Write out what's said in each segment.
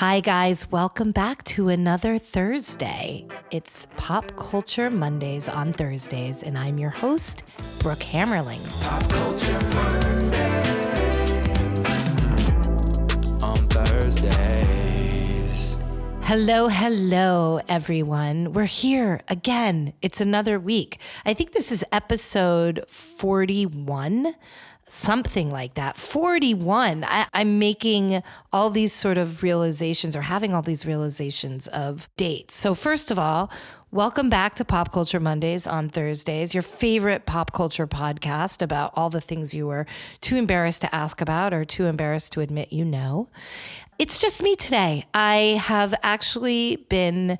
Hi, guys. Welcome back to another Thursday. It's Pop Culture Mondays on Thursdays, and I'm your host, Brooke Hammerling. Pop Culture Mondays on Thursdays. Hello, hello, everyone. We're here again. It's another week. I think this is episode 41 something like that. 41. I, am making all these sort of realizations or having all these realizations of dates. So, first of all, welcome back to Pop Culture Mondays on Thursdays, your favorite pop culture podcast about all the things you were too embarrassed to ask about or too embarrassed to admit you know. It's just me today. I have actually been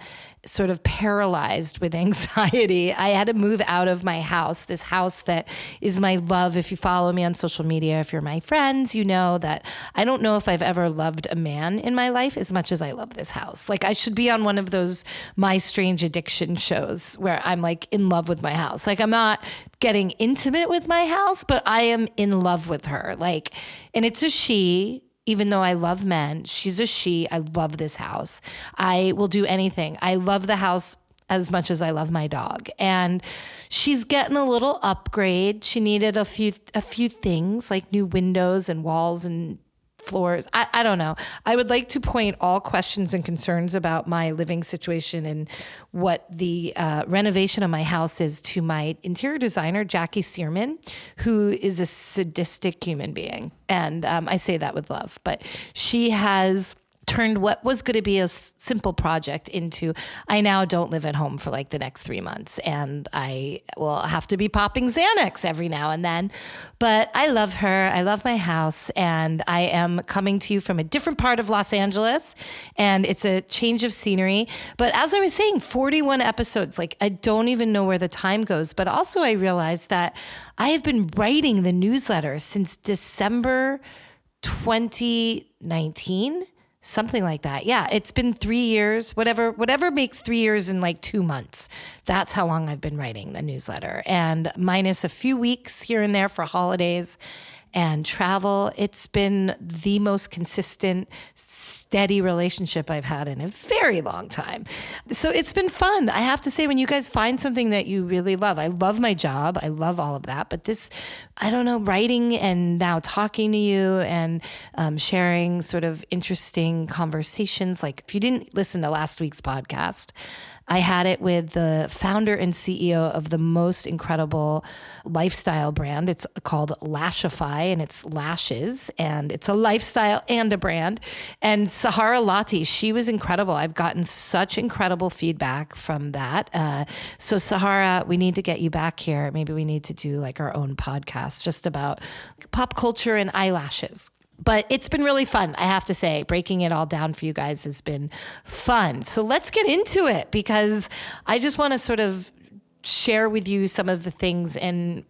sort of paralyzed with anxiety. I had to move out of my house, this house that is my love. If you follow me on social media, if you're my friends, you know that I don't know if I've ever loved a man in my life as much as I love this house. Like I should be on one of those My Strange Addiction shows where I'm like in love with my house. Like I'm not getting intimate with my house, but I am in love with her. Like, and it's a she even though I love men, she's a she. I love this house. I will do anything. I love the house as much as I love my dog. And she's getting a little upgrade. She needed a few a few things like new windows and walls and floors. I, I don't know. I would like to point all questions and concerns about my living situation and what the uh, renovation of my house is to my interior designer, Jackie Searman, who is a sadistic human being. And um, I say that with love, but she has turned what was going to be a simple project into I now don't live at home for like the next three months and I will have to be popping Xanax every now and then. But I love her. I love my house. And I am coming to you from a different part of Los Angeles and it's a change of scenery. But as I was saying, 41 episodes, like I don't even know where the time goes. But also, I realized that I have been writing the newsletter since December 2019 something like that. Yeah it's been three years whatever whatever makes three years in like two months. That's how long i've been writing the newsletter. And minus a few weeks here and there for holidays and travel. It's been the most consistent, steady relationship I've had in a very long time. So it's been fun. I have to say, when you guys find something that you really love, I love my job, I love all of that, but this, I don't know, writing and now talking to you and um, sharing sort of interesting conversations. Like if you didn't listen to last week's podcast, I had it with the founder and CEO of the most incredible lifestyle brand. It's called Lashify and it's lashes and it's a lifestyle and a brand. And Sahara Lotti, she was incredible. I've gotten such incredible feedback from that. Uh, so, Sahara, we need to get you back here. Maybe we need to do like our own podcast just about pop culture and eyelashes but it's been really fun, I have to say. Breaking it all down for you guys has been fun. So let's get into it because I just want to sort of share with you some of the things and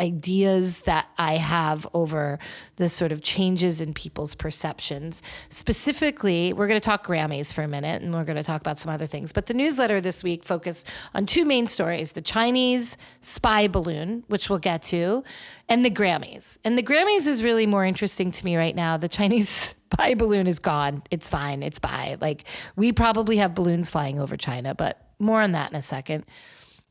ideas that I have over the sort of changes in people's perceptions. Specifically, we're going to talk Grammys for a minute and we're going to talk about some other things. But the newsletter this week focused on two main stories the Chinese spy balloon, which we'll get to, and the Grammys. And the Grammys is really more interesting to me right now. The Chinese spy balloon is gone. It's fine. It's bye. Like, we probably have balloons flying over China, but more on that in a second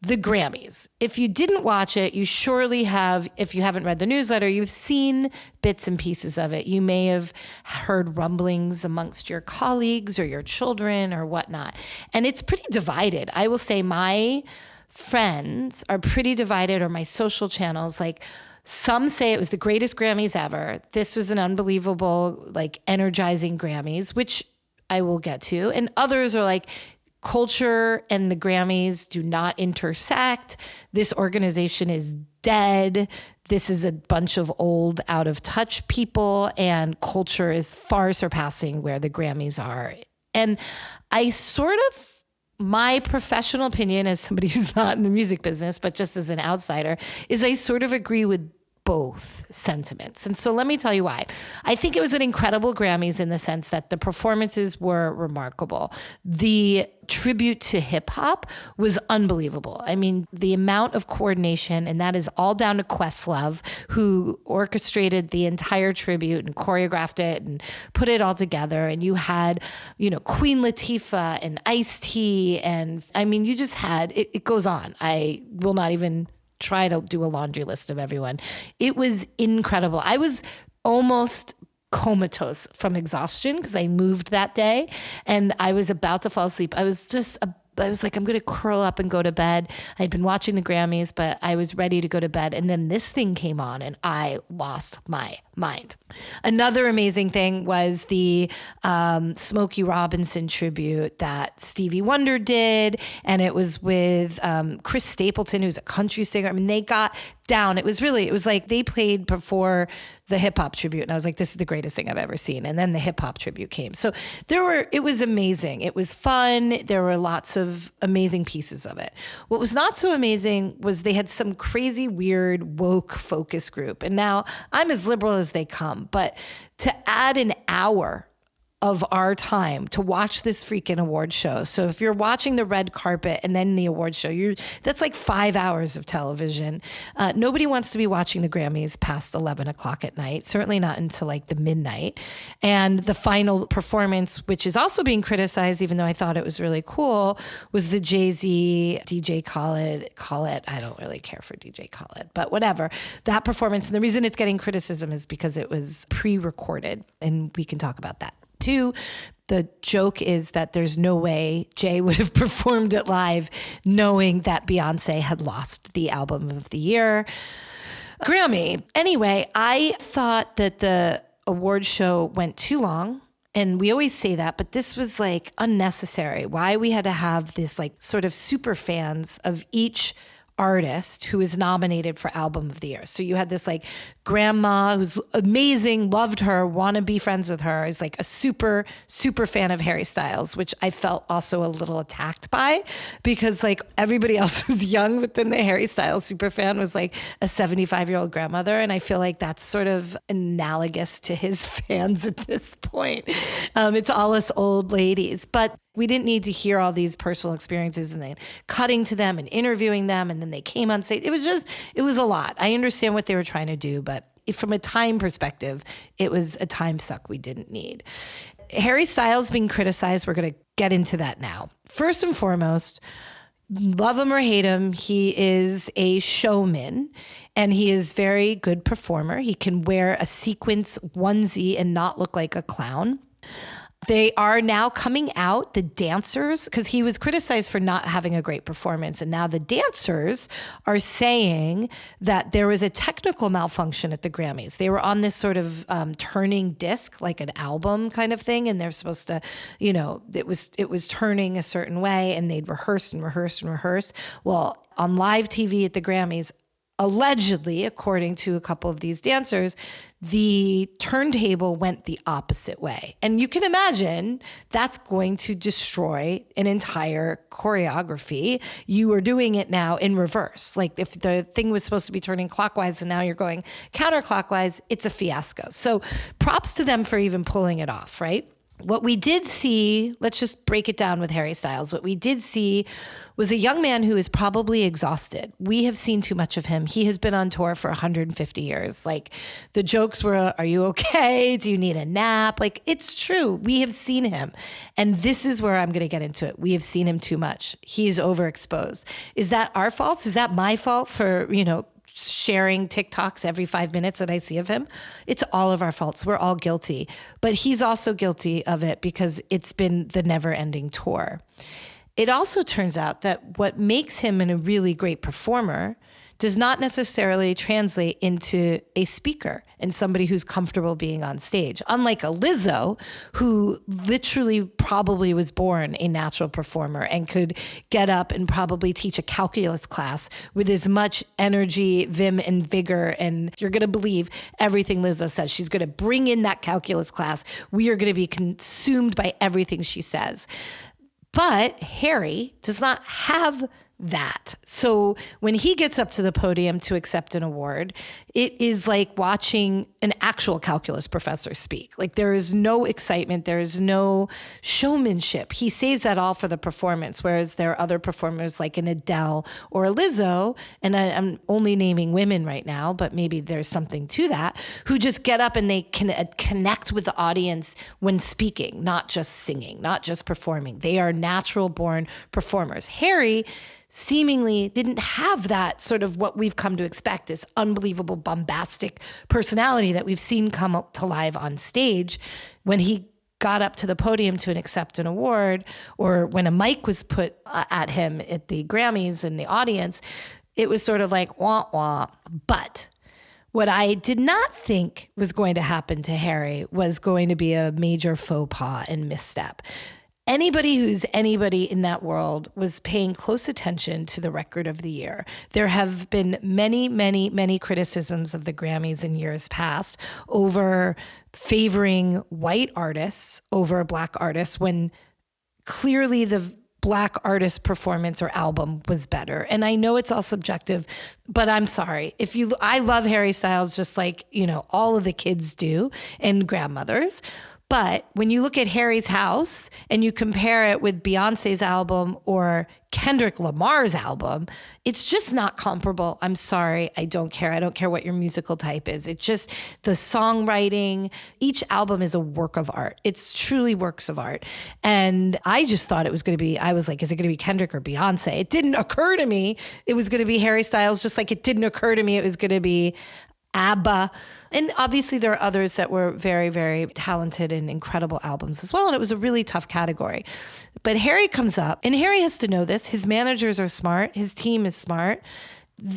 the Grammys. If you didn't watch it, you surely have, if you haven't read the newsletter, you've seen bits and pieces of it. You may have heard rumblings amongst your colleagues or your children or whatnot. And it's pretty divided. I will say my friends are pretty divided, or my social channels, like, some say it was the greatest Grammys ever. This was an unbelievable, like energizing Grammys, which I will get to. And others are like, culture and the Grammys do not intersect. This organization is dead. This is a bunch of old, out of touch people, and culture is far surpassing where the Grammys are. And I sort of my professional opinion as somebody who's not in the music business but just as an outsider is i sort of agree with both sentiments. And so let me tell you why. I think it was an incredible Grammys in the sense that the performances were remarkable. The tribute to hip hop was unbelievable. I mean, the amount of coordination, and that is all down to Questlove, who orchestrated the entire tribute and choreographed it and put it all together. And you had, you know, Queen Latifah and Ice T, and I mean, you just had it, it goes on. I will not even try to do a laundry list of everyone. It was incredible. I was almost comatose from exhaustion because I moved that day and I was about to fall asleep. I was just I was like, I'm going to curl up and go to bed. I'd been watching the Grammys, but I was ready to go to bed. And then this thing came on and I lost my mind. Another amazing thing was the um, Smokey Robinson tribute that Stevie Wonder did. And it was with um, Chris Stapleton, who's a country singer. I mean, they got down. It was really, it was like they played before the hip hop tribute. And I was like, this is the greatest thing I've ever seen. And then the hip hop tribute came. So there were, it was amazing. It was fun. There were lots of amazing pieces of it. What was not so amazing was they had some crazy, weird, woke focus group. And now I'm as liberal as they come, but to add an hour of our time to watch this freaking award show. So if you're watching the red carpet and then the award show, you that's like five hours of television. Uh, nobody wants to be watching the Grammys past 11 o'clock at night. Certainly not until like the midnight. And the final performance, which is also being criticized, even though I thought it was really cool, was the Jay Z DJ Khaled. Khaled. I don't really care for DJ Khaled, but whatever. That performance. And the reason it's getting criticism is because it was pre-recorded, and we can talk about that too. The joke is that there's no way Jay would have performed it live knowing that Beyonce had lost the album of the year. Grammy. Anyway, I thought that the award show went too long. And we always say that, but this was like unnecessary. Why we had to have this like sort of super fans of each artist who is nominated for album of the year. So you had this like grandma who's amazing, loved her, want to be friends with her, is like a super super fan of Harry Styles, which I felt also a little attacked by because like everybody else who's young within the Harry Styles super fan was like a 75-year-old grandmother and I feel like that's sort of analogous to his fans at this point. Um, it's all us old ladies, but we didn't need to hear all these personal experiences and then cutting to them and interviewing them and then they came on stage. It was just it was a lot. I understand what they were trying to do, but from a time perspective, it was a time suck we didn't need. Harry Styles being criticized, we're going to get into that now. First and foremost, love him or hate him, he is a showman and he is very good performer. He can wear a sequence onesie and not look like a clown. They are now coming out, the dancers, because he was criticized for not having a great performance. And now the dancers are saying that there was a technical malfunction at the Grammys. They were on this sort of um, turning disc, like an album kind of thing. And they're supposed to, you know, it was it was turning a certain way and they'd rehearse and rehearse and rehearse. Well, on live TV at the Grammys, allegedly, according to a couple of these dancers, the turntable went the opposite way. And you can imagine that's going to destroy an entire choreography. You are doing it now in reverse. Like if the thing was supposed to be turning clockwise and now you're going counterclockwise, it's a fiasco. So props to them for even pulling it off, right? What we did see, let's just break it down with Harry Styles. What we did see was a young man who is probably exhausted. We have seen too much of him. He has been on tour for 150 years. Like the jokes were, Are you okay? Do you need a nap? Like it's true. We have seen him. And this is where I'm going to get into it. We have seen him too much. He's overexposed. Is that our fault? Is that my fault for, you know, sharing TikToks every five minutes that I see of him. It's all of our faults. We're all guilty. But he's also guilty of it because it's been the never ending tour. It also turns out that what makes him a really great performer does not necessarily translate into a speaker and somebody who's comfortable being on stage. Unlike a Lizzo, who literally probably was born a natural performer and could get up and probably teach a calculus class with as much energy, vim, and vigor. And you're going to believe everything Lizzo says. She's going to bring in that calculus class. We are going to be consumed by everything she says. But Harry does not have that. So when he gets up to the podium to accept an award, it is like watching an actual calculus professor speak. Like there is no excitement, there is no showmanship. He saves that all for the performance, whereas there are other performers like an Adele or a Lizzo, and I, am only naming women right now, but maybe there's something to that, who just get up and they can uh, connect with the audience when speaking, not just singing, not just performing. They are natural born performers. Harry seemingly didn't have that sort of what we've come to expect this unbelievable bombastic personality that we've seen come to life on stage when he got up to the podium to accept an award or when a mic was put uh, at him at the Grammys in the audience it was sort of like wah wah. But what I did not think was going to happen to Harry was going to be a major faux pas and misstep anybody who's anybody in that world was paying close attention to the record of the year. There have been many, many, many criticisms of the Grammys in years past over favoring white artists over black artists when clearly the black artist performance or album was better. And I know it's all subjective, but I'm sorry. If you I love Harry Styles just like, you know, all of the kids do and grandmothers. But when you look at Harry's house and you compare it with Beyonce's album or Kendrick Lamar's album, it's just not comparable. I'm sorry. I don't care. I don't care what your musical type is. It just, the songwriting, each album is a work of art. It's truly works of art. And I just thought it was going to be, I was like, is it going to be Kendrick or Beyonce? It didn't occur to me it was going to be Harry Styles, just like it didn't occur to me it was going to be ABBA. And obviously, there are others that were very, very talented and incredible albums as well. And it was a really tough category. But Harry comes up, and Harry has to know this. His managers are smart, his team is smart.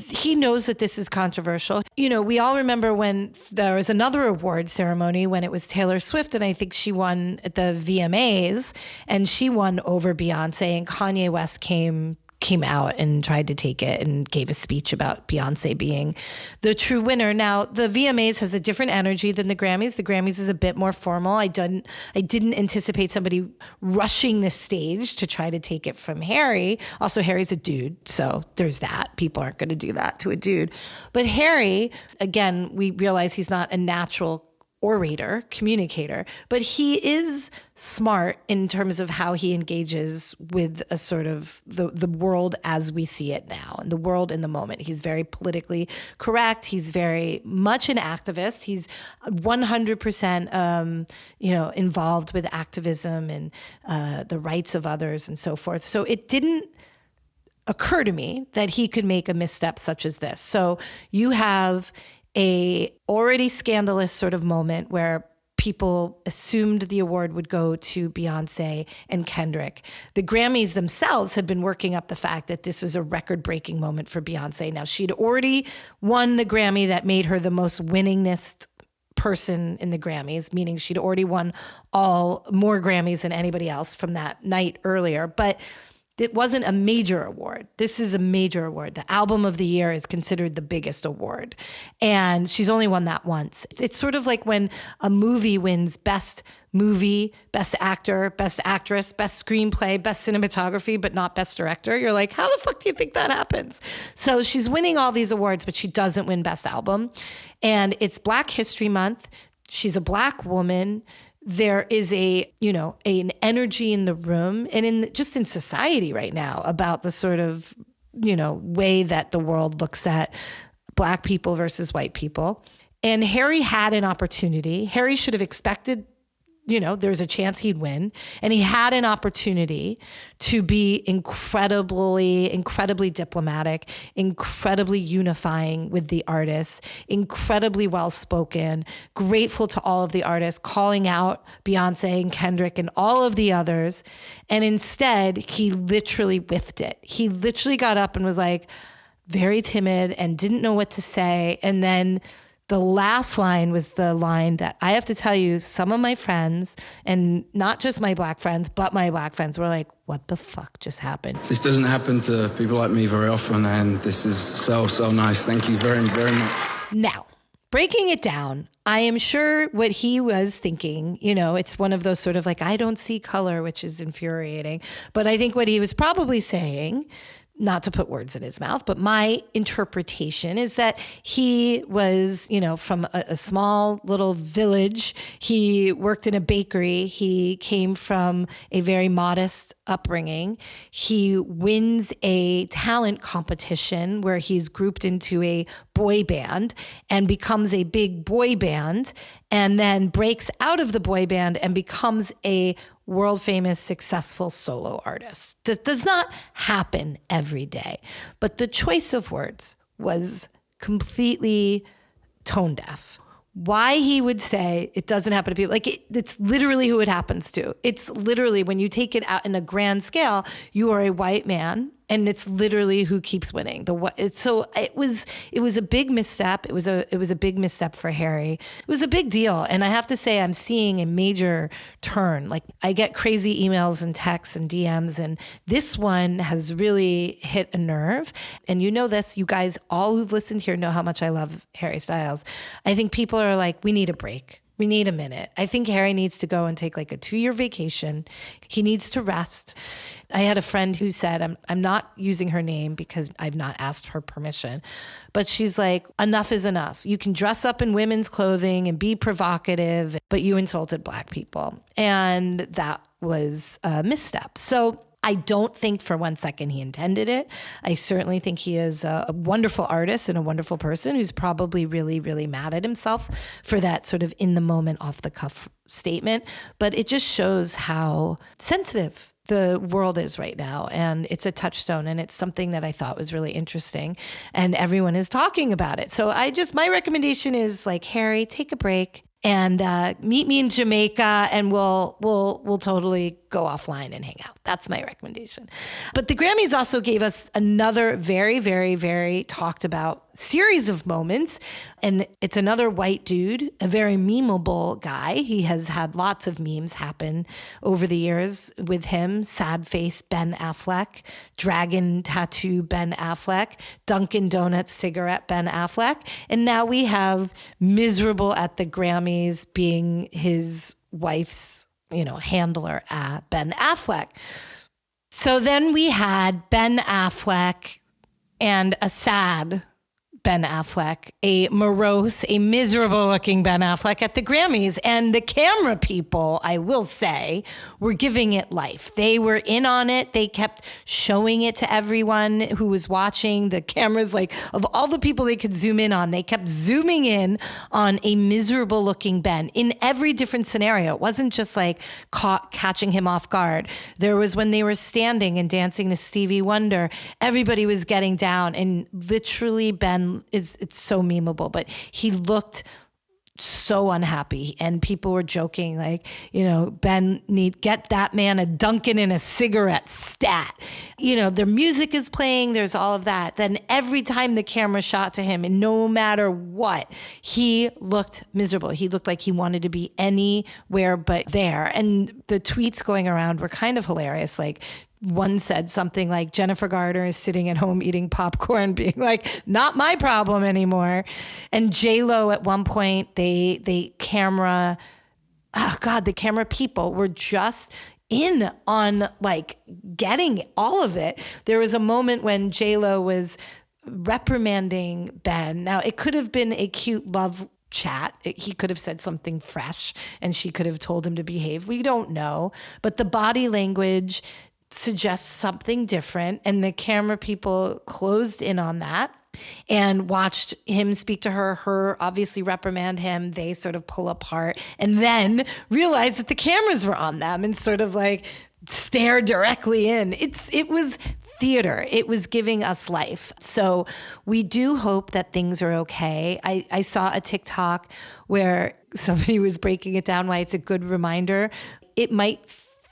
He knows that this is controversial. You know, we all remember when there was another award ceremony when it was Taylor Swift, and I think she won at the VMAs, and she won over Beyonce, and Kanye West came came out and tried to take it and gave a speech about Beyonce being the true winner. Now, the VMAs has a different energy than the Grammys. The Grammys is a bit more formal. I didn't I didn't anticipate somebody rushing the stage to try to take it from Harry. Also, Harry's a dude, so there's that. People aren't going to do that to a dude. But Harry, again, we realize he's not a natural orator, communicator, but he is smart in terms of how he engages with a sort of the, the world as we see it now and the world in the moment. He's very politically correct. He's very much an activist. He's 100% um, you know involved with activism and uh, the rights of others and so forth. So it didn't occur to me that he could make a misstep such as this. So you have a already scandalous sort of moment where people assumed the award would go to Beyonce and Kendrick. The Grammys themselves had been working up the fact that this was a record breaking moment for Beyonce. Now, she'd already won the Grammy that made her the most winningest person in the Grammys, meaning she'd already won all more Grammys than anybody else from that night earlier. But it wasn't a major award. This is a major award. The album of the year is considered the biggest award. And she's only won that once. It's sort of like when a movie wins best movie, best actor, best actress, best screenplay, best cinematography, but not best director. You're like, how the fuck do you think that happens? So she's winning all these awards, but she doesn't win best album. And it's Black History Month. She's a black woman there is a you know an energy in the room and in just in society right now about the sort of you know way that the world looks at black people versus white people. And harry had an opportunity. Harry should have expected you know, there's a chance he'd win. And he had an opportunity to be incredibly, incredibly diplomatic, incredibly unifying with the artists, incredibly well spoken, grateful to all of the artists, calling out Beyonce and Kendrick and all of the others. And instead, he literally whiffed it. He literally got up and was like, very timid and didn't know what to say. And then the last line was the line that I have to tell you, some of my friends, and not just my black friends, but my black friends were like, what the fuck just happened? This doesn't happen to people like me very often, and this is so, so nice. Thank you very, very much. Now, breaking it down, I am sure what he was thinking, you know, it's one of those sort of like, I don't see color, which is infuriating. But I think what he was probably saying not to put words in his mouth, but my interpretation is that he was, you know, from a, a, small little village. He worked in a bakery. He came from a very modest upbringing. He wins a talent competition where he's grouped into a boy band and becomes a big boy band and then breaks out of the boy band and becomes a world famous, successful solo artist. Does, does not happen every day. But the choice of words was completely tone deaf. Why he would say it doesn't happen to people, like it, it's literally who it happens to. It's literally when you take it out in a grand scale, you are a white man and it's literally who keeps winning. The what? So it was it was a big misstep. It was a it was a big misstep for Harry. It was a big deal, and I have to say I'm seeing a major turn. Like I get crazy emails and texts and DMs, and this one has really hit a nerve. And you know this, you guys, all who've listened here know how much I love Harry Styles. I think people are like, we need a break we need a minute. I think Harry needs to go and take like a two year vacation. He needs to rest. I had a friend who said, I'm, I'm not using her name because I've not asked her permission, but she's like, enough is enough. You can dress up in women's clothing and be provocative, but you insulted black people. And that was a misstep. So I don't think for one second he intended it. I certainly think he is a, wonderful artist and a wonderful person who's probably really, really mad at himself for that sort of in the moment, off the cuff statement. But it just shows how sensitive the world is right now. And it's a touchstone and it's something that I thought was really interesting. And everyone is talking about it. So I just, my recommendation is like, Harry, take a break and uh, meet me in Jamaica, and we'll we'll we'll totally go offline and hang out. That's my recommendation. But the Grammys also gave us another very very very talked about series of moments. And it's another white dude, a very memeable guy. He has had lots of memes happen over the years with him sad face Ben Affleck, dragon tattoo Ben Affleck, Dunkin' Donuts cigarette Ben Affleck. And now we have miserable at the Grammys being his wife's, you know, handler, uh, Ben Affleck. So then we had Ben Affleck and a sad Ben Affleck, a morose, a miserable looking Ben Affleck at the Grammys. And the camera people, I will say, were giving it life. They were in on it. They kept showing it to everyone who was watching. The cameras, like, of all the people they could zoom in on, they kept zooming in on a miserable looking Ben in every different scenario. It wasn't just like caught, catching him off guard. There was when they were standing and dancing to Stevie Wonder, everybody was getting down, and literally, Ben is it's so memeable, but he looked so unhappy and people were joking like you know ben need get that man a dunkin and a cigarette stat. You know their music is playing there's all of that. Then every time the camera shot to him and no matter what he looked miserable. He looked like he wanted to be anywhere but there. And the tweets going around were kind of hilarious like one said something like Jennifer Garner is sitting at home eating popcorn, being like, "Not my problem anymore." And J Lo at one point, they they camera, oh God, the camera people were just in on like getting all of it. There was a moment when J Lo was reprimanding Ben. Now it could have been a cute love chat. He could have said something fresh and she could have told him to behave. We don't know. But the body language suggest something different. And the camera people closed in on that and watched him speak to her, her obviously reprimand him. They sort of pull apart and then realize that the cameras were on them and sort of like stare directly in. It's it was theater. It was giving us life. So we do hope that things are okay. I, I saw a TikTok where somebody was breaking it down why it's a good reminder. It might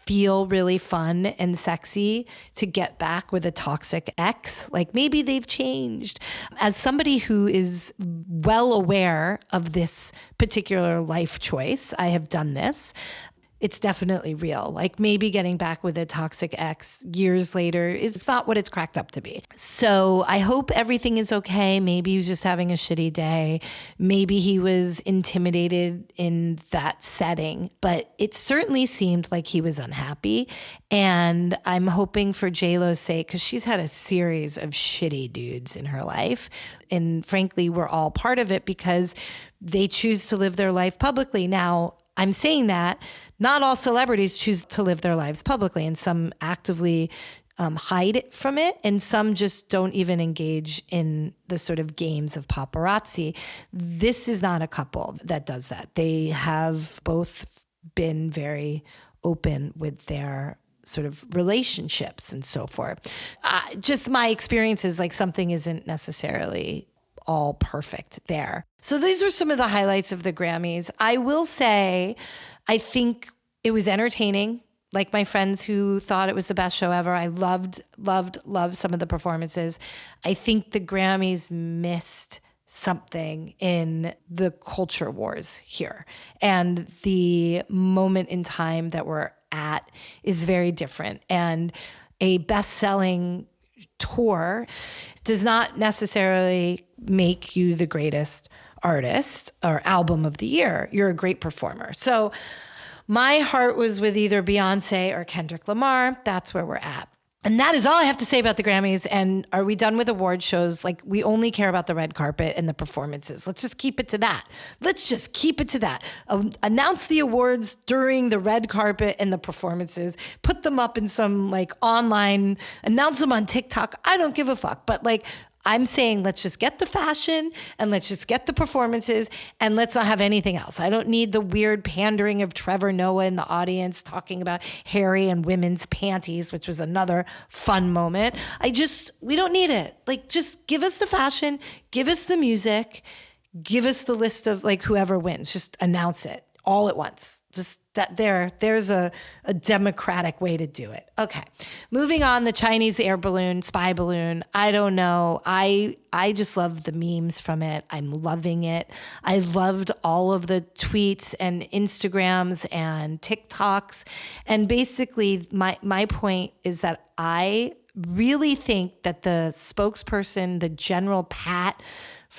feel really fun and sexy to get back with a toxic ex. Like maybe they've changed. As somebody who is well aware of this particular life choice, I have done this. It's definitely real. Like maybe getting back with a toxic ex years later is not what it's cracked up to be. So I hope everything is okay. Maybe he was just having a shitty day. Maybe he was intimidated in that setting, but it certainly seemed like he was unhappy. And I'm hoping for JLo's sake, because she's had a series of shitty dudes in her life. And frankly, we're all part of it because they choose to live their life publicly. Now, I'm saying that not all celebrities choose to live their lives publicly, and some actively um, hide from it, and some just don't even engage in the sort of games of paparazzi. This is not a couple that does that. They have both been very open with their sort of relationships and so forth. Uh, just my experience is like something isn't necessarily all perfect there. So these are some of the highlights of the Grammys. I will say, I think it was entertaining. Like my friends who thought it was the best show ever. I loved, loved, loved some of the performances. I think the Grammys missed something in the culture wars here. And the moment in time that we're at is very different. And a best selling tour does not necessarily make you the greatest artist or album of the year. You're a great performer. So my heart was with either Beyonce or Kendrick Lamar. That's where we're at. And that is all I have to say about the Grammys. And are we done with award shows? Like, we only care about the red carpet and the performances. Let's just keep it to that. Let's just keep it to that. Um, announce the awards during the red carpet and the performances. Put them up in some like online, announce them on TikTok. I don't give a fuck. But like, I'm saying let's just get the fashion and let's just get the performances and let's not have anything else. I don't need the weird pandering of Trevor Noah in the audience talking about Harry and women's panties, which was another fun moment. I just, we don't need it. Like, just give us the fashion, give us the music, give us the list of like whoever wins, just announce it all at once. Just that there, there's a, a democratic way to do it. Okay. Moving on, the Chinese air balloon, spy balloon. I don't know. I I just love the memes from it. I'm loving it. I loved all of the tweets and Instagrams and TikToks. And basically my my point is that I really think that the spokesperson, the general pat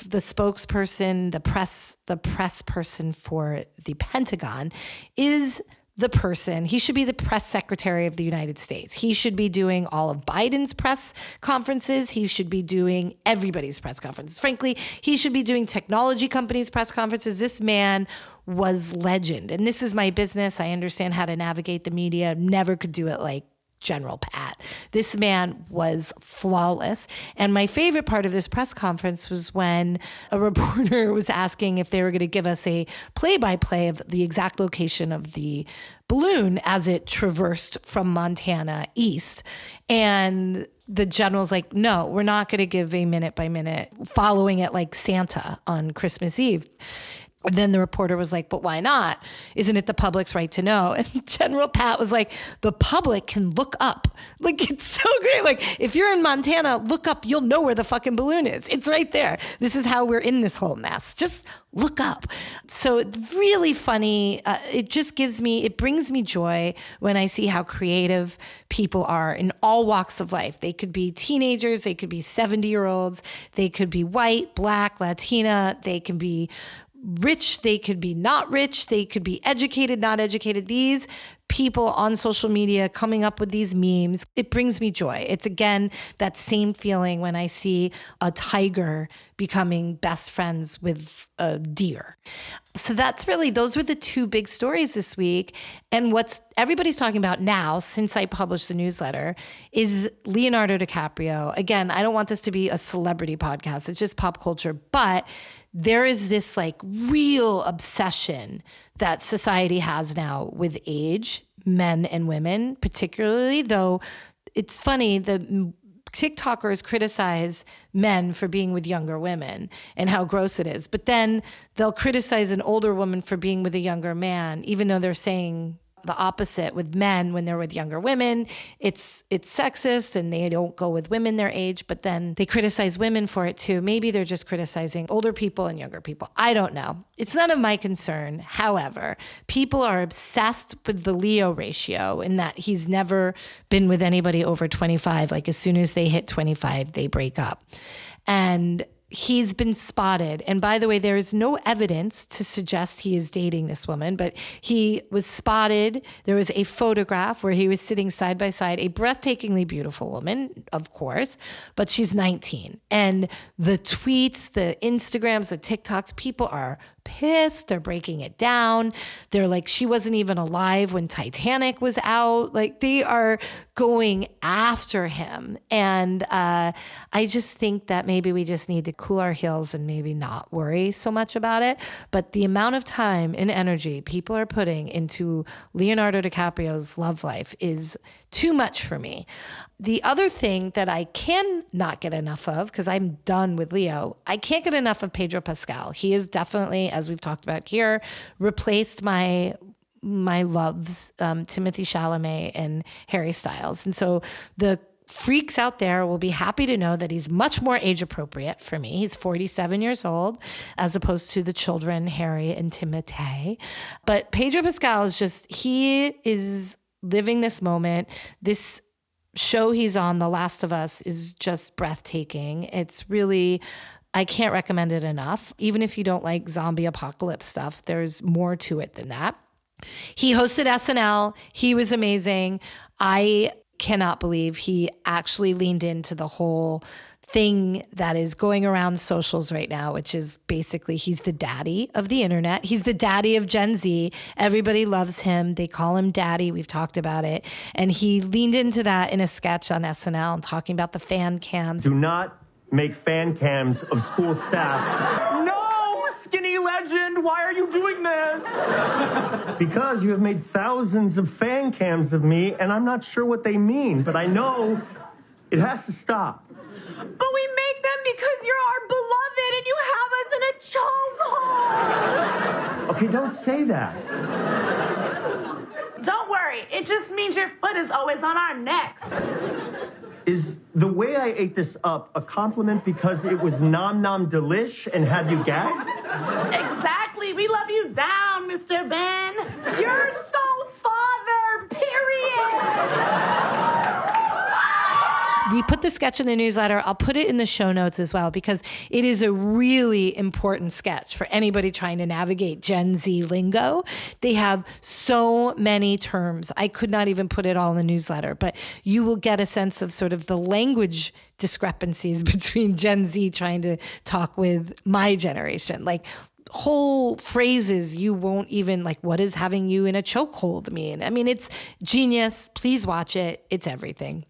the spokesperson, the press, the press person for the Pentagon is the person. He should be the press secretary of the United States. He should be doing all of Biden's press conferences. He should be doing everybody's press conferences. Frankly, he should be doing technology companies' press conferences. This man was legend. And this is my business. I understand how to navigate the media. Never could do it like General Pat. This man was flawless. And my favorite part of this press conference was when a reporter was asking if they were going to give us a play by play of the exact location of the balloon as it traversed from Montana east. And the general's like, no, we're not going to give a minute by minute following it like Santa on Christmas Eve. And then the reporter was like, but why not? Isn't it the public's right to know? And General Pat was like, the public can look up. Like, it's so great. Like, if you're in Montana, look up, you'll know where the fucking balloon is. It's right there. This is how we're in this whole mess. Just look up. So, it's really funny. Uh, it just gives me, it brings me joy when I see how creative people are in all walks of life. They could be teenagers, they could be 70 year olds, they could be white, black, Latina, they can be rich, they could be not rich, they could be educated, not educated. These people on social media coming up with these memes, it brings me joy. It's again that same feeling when I see a tiger becoming best friends with a deer. So that's really, those were the two big stories this week. And what's everybody's talking about now, since I published the newsletter, is Leonardo DiCaprio. Again, I don't want this to be a celebrity podcast, it's just pop culture, but there is this like real obsession that society has now with age, men and women, particularly, though it's funny, the TikTokers criticize men for being with younger women and how gross it is. But then they'll criticize an older woman for being with a younger man, even though they're saying the opposite with men when they're with younger women. It's it's sexist and they don't go with women their age, but then they criticize women for it too. Maybe they're just criticizing older people and younger people. I don't know. It's none of my concern. However, people are obsessed with the Leo ratio in that he's never been with anybody over 25. Like as soon as they hit 25, they break up. And he's been spotted. And by the way, there is no evidence to suggest he is dating this woman, but he was spotted. There was a photograph where he was sitting side by side, a breathtakingly beautiful woman, of course, but she's 19. And the tweets, the Instagrams, the TikToks, people are pissed. They're breaking it down. They're like, she wasn't even alive when Titanic was out. Like, they are going after him. And uh, I just think that maybe we just need to cool our heels and maybe not worry so much about it. But the amount of time and energy people are putting into Leonardo DiCaprio's love life is too much for me. The other thing that I can not get enough of, because I'm done with Leo, I can't get enough of Pedro Pascal. He is definitely, as we've talked about here, replaced my my loves, um, Timothée Chalamet and Harry Styles. And so the freaks out there will be happy to know that he's much more age appropriate for me. He's 47 years old, as opposed to the children, Harry and Timothée. But Pedro Pascal is just, he is living this moment. This show he's on, The Last of Us, is just breathtaking. It's really I can't recommend it enough. Even if you don't like zombie apocalypse stuff, there's more to it than that. He hosted SNL. He was amazing. I cannot believe he actually leaned into the whole thing that is going around socials right now, which is basically he's the daddy of the internet. He's the daddy of Gen Z. Everybody loves him. They call him daddy. We've talked about it. And he leaned into that in a sketch on SNL and talking about the fan cams. Do not make fan cams of school staff. No, skinny legend, why are you doing this? Because you have made thousands of fan cams of me, and I'm not sure what they mean, but I know it has to stop. But we make them because you're our beloved and you have us in a chokehold. Okay, don't say that. Don't worry, it just means your foot is always on our necks. Is the way I ate this up a compliment because it was nom nom delish and had you gagged? Exactly, we love you down, Mr. Ben. You're so father, period. We put the sketch in the newsletter. I'll put it in the show notes as well because it is a really important sketch for anybody trying to navigate Gen Z lingo. They have so many terms. I could not even put it all in the newsletter, but you will get a sense of sort of the language discrepancies between Gen Z trying to talk with my generation. Like whole phrases you won't even like what does having you in a chokehold mean i mean it's genius please watch it it's everything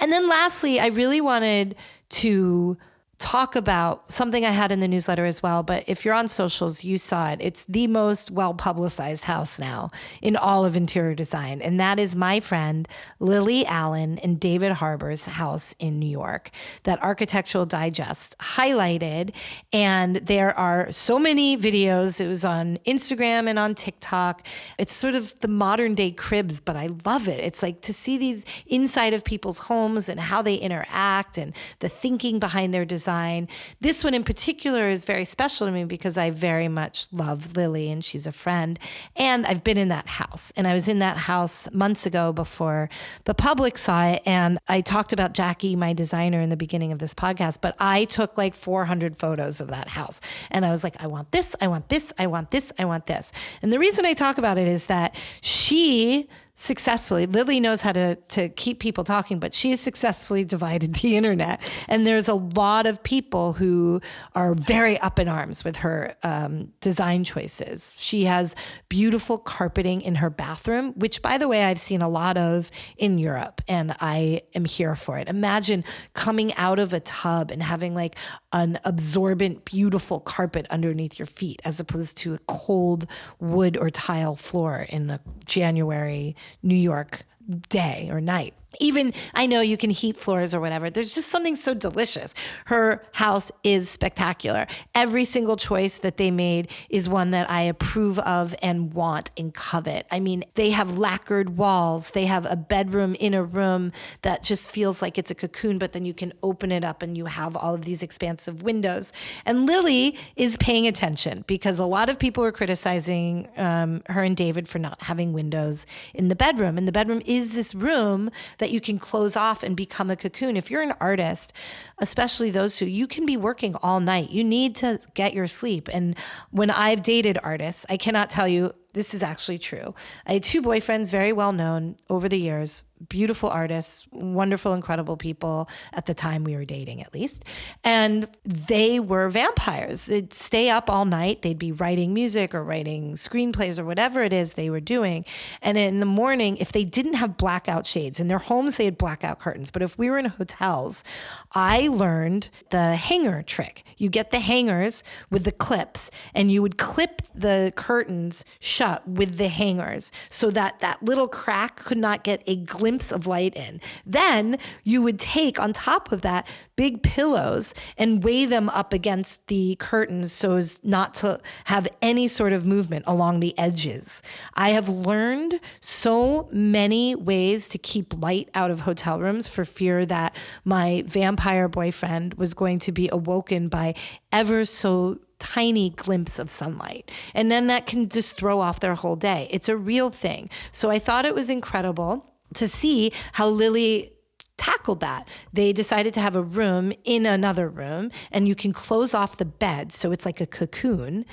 and then lastly, I really wanted to talk about something I had in the newsletter as well. But if you're on socials, you saw it. It's the most well publicized house now in all of interior design. And that is my friend Lily Allen and David Harbour's house in New York that Architectural Digest highlighted. And there are so many videos. It was on Instagram and on TikTok. It's sort of the modern day cribs, but I love it. It's like to see these inside of people's homes and how they interact and the thinking behind their design design. This one in particular is very special to me because I very much love Lily and she's a friend. And I've been in that house. And I was in that house months ago before the public saw it. And I talked about Jackie, my designer, in the beginning of this podcast, but I took like 400 photos of that house. And I was like, I want this, I want this, I want this, I want this. And the reason I talk about it is that she successfully. Lily knows how to to keep people talking but she has successfully divided the internet. And there's a lot of people who are very up in arms with her um, design choices. She has beautiful carpeting in her bathroom which by the way i've seen a lot of in europe and i am here for it. Imagine coming out of a tub and having like an absorbent beautiful carpet underneath your feet as opposed to a cold wood or tile floor in a january New York day or night. Even I know you can heat floors or whatever. There's just something so delicious. Her house is spectacular. Every single choice that they made is one that I approve of and want and covet. I mean, they have lacquered walls. They have a bedroom in a room that just feels like it's a cocoon, but then you can open it up and you have all of these expansive windows. And Lily is paying attention because a lot of people are criticizing um, her and David for not having windows in the bedroom. And the bedroom is this room that you can close off and become a cocoon. If you're an artist, especially those who you can be working all night, you need to get your sleep. And when I've dated artists, I cannot tell you this is actually true. I had two boyfriends, very well known over the years, beautiful artists, wonderful, incredible people at the time we were dating, at least. And they were vampires. They'd stay up all night. They'd be writing music or writing screenplays or whatever it is they were doing. And in the morning, if they didn't have blackout shades in their homes, they had blackout curtains. But if we were in hotels, I learned the hanger trick. You get the hangers with the clips, and you would clip the curtains shut with the hangers so that that little crack could not get a glimpse of light in. Then you would take on top of that big pillows and weigh them up against the curtains so as not to have any sort of movement along the edges. I have learned so many ways to keep light out of hotel rooms for fear that my vampire boyfriend was going to be awoken by ever so tiny glimpse of sunlight. And then that can just throw off their whole day. It's a real thing. So I thought it was incredible to see how Lily tackled that. They decided to have a room in another room and you can close off the bed so it's like a cocoon.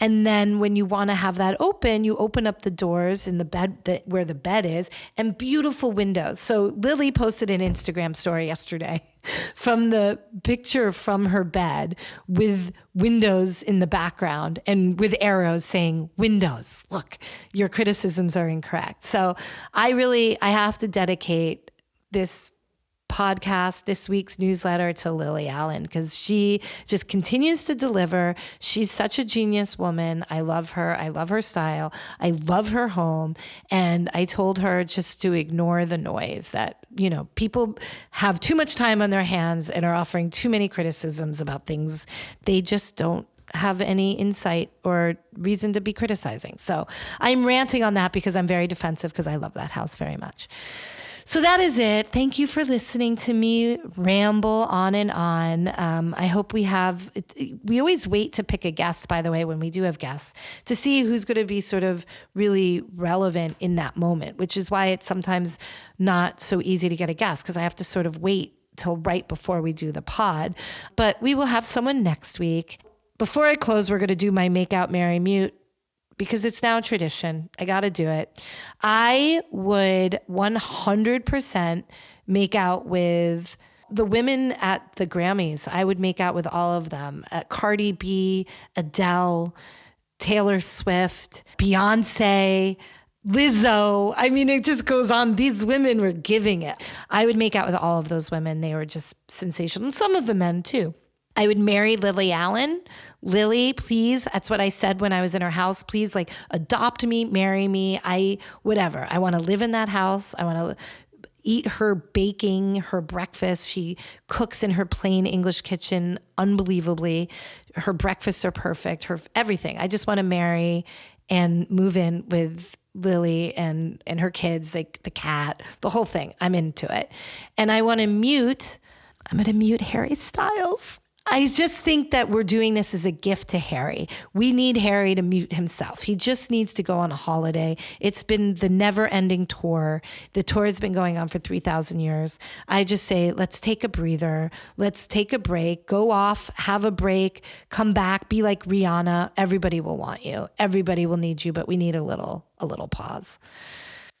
And then when you want to have that open, you open up the doors in the bed that where the bed is and beautiful windows. So Lily posted an Instagram story yesterday from the picture from her bed with windows in the background and with arrows saying windows. Look, your criticisms are incorrect. So I really I have to dedicate this podcast, this week's newsletter to Lily Allen because she just continues to deliver. She's such a genius woman. I love her. I love her style. I love her home. And I told her just to ignore the noise that, you know, people have too much time on their hands and are offering too many criticisms about things they just don't have any insight or reason to be criticizing. So I'm ranting on that because I'm very defensive because I love that house very much. So that is it. Thank you for listening to me ramble on and on. Um, I hope we have, we always wait to pick a guest, by the way, when we do have guests, to see who's going to be sort of really relevant in that moment, which is why it's sometimes not so easy to get a guest because I have to sort of wait till right before we do the pod. But we will have someone next week. Before I close, we're going to do my make out, marry, mute because it's now tradition. I got to do it. I would 100% make out with the women at the Grammys. I would make out with all of them uh, Cardi B, Adele, Taylor Swift, Beyonce. Lizzo. I mean, it just goes on. These women were giving it. I would make out with all of those women. They were just sensational. And some of the men too. I would marry Lily Allen. Lily, please. That's what I said when I was in her house. Please, like, adopt me, marry me. I, whatever. I want to live in that house. I want to eat her baking, her breakfast. She cooks in her plain English kitchen unbelievably. Her breakfasts are perfect, her everything. I just want to marry and move in with Lily and and her kids, like the cat, the whole thing. I'm into it. And I want to mute I'm going to mute Harry Styles. I just think that we're doing this as a gift to Harry. We need Harry to mute himself. He just needs to go on a holiday. It's been the never ending tour. The tour has been going on for 3,000 years. I just say, let's take a breather. Let's take a break, go off, have a break, come back, be like Rihanna. Everybody will want you. Everybody will need you, but we need a little, a little pause.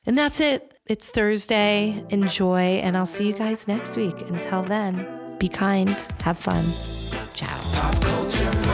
And that's it. It's Thursday. Enjoy, and I'll see you guys next week. Until then, be kind, have fun. Ciao.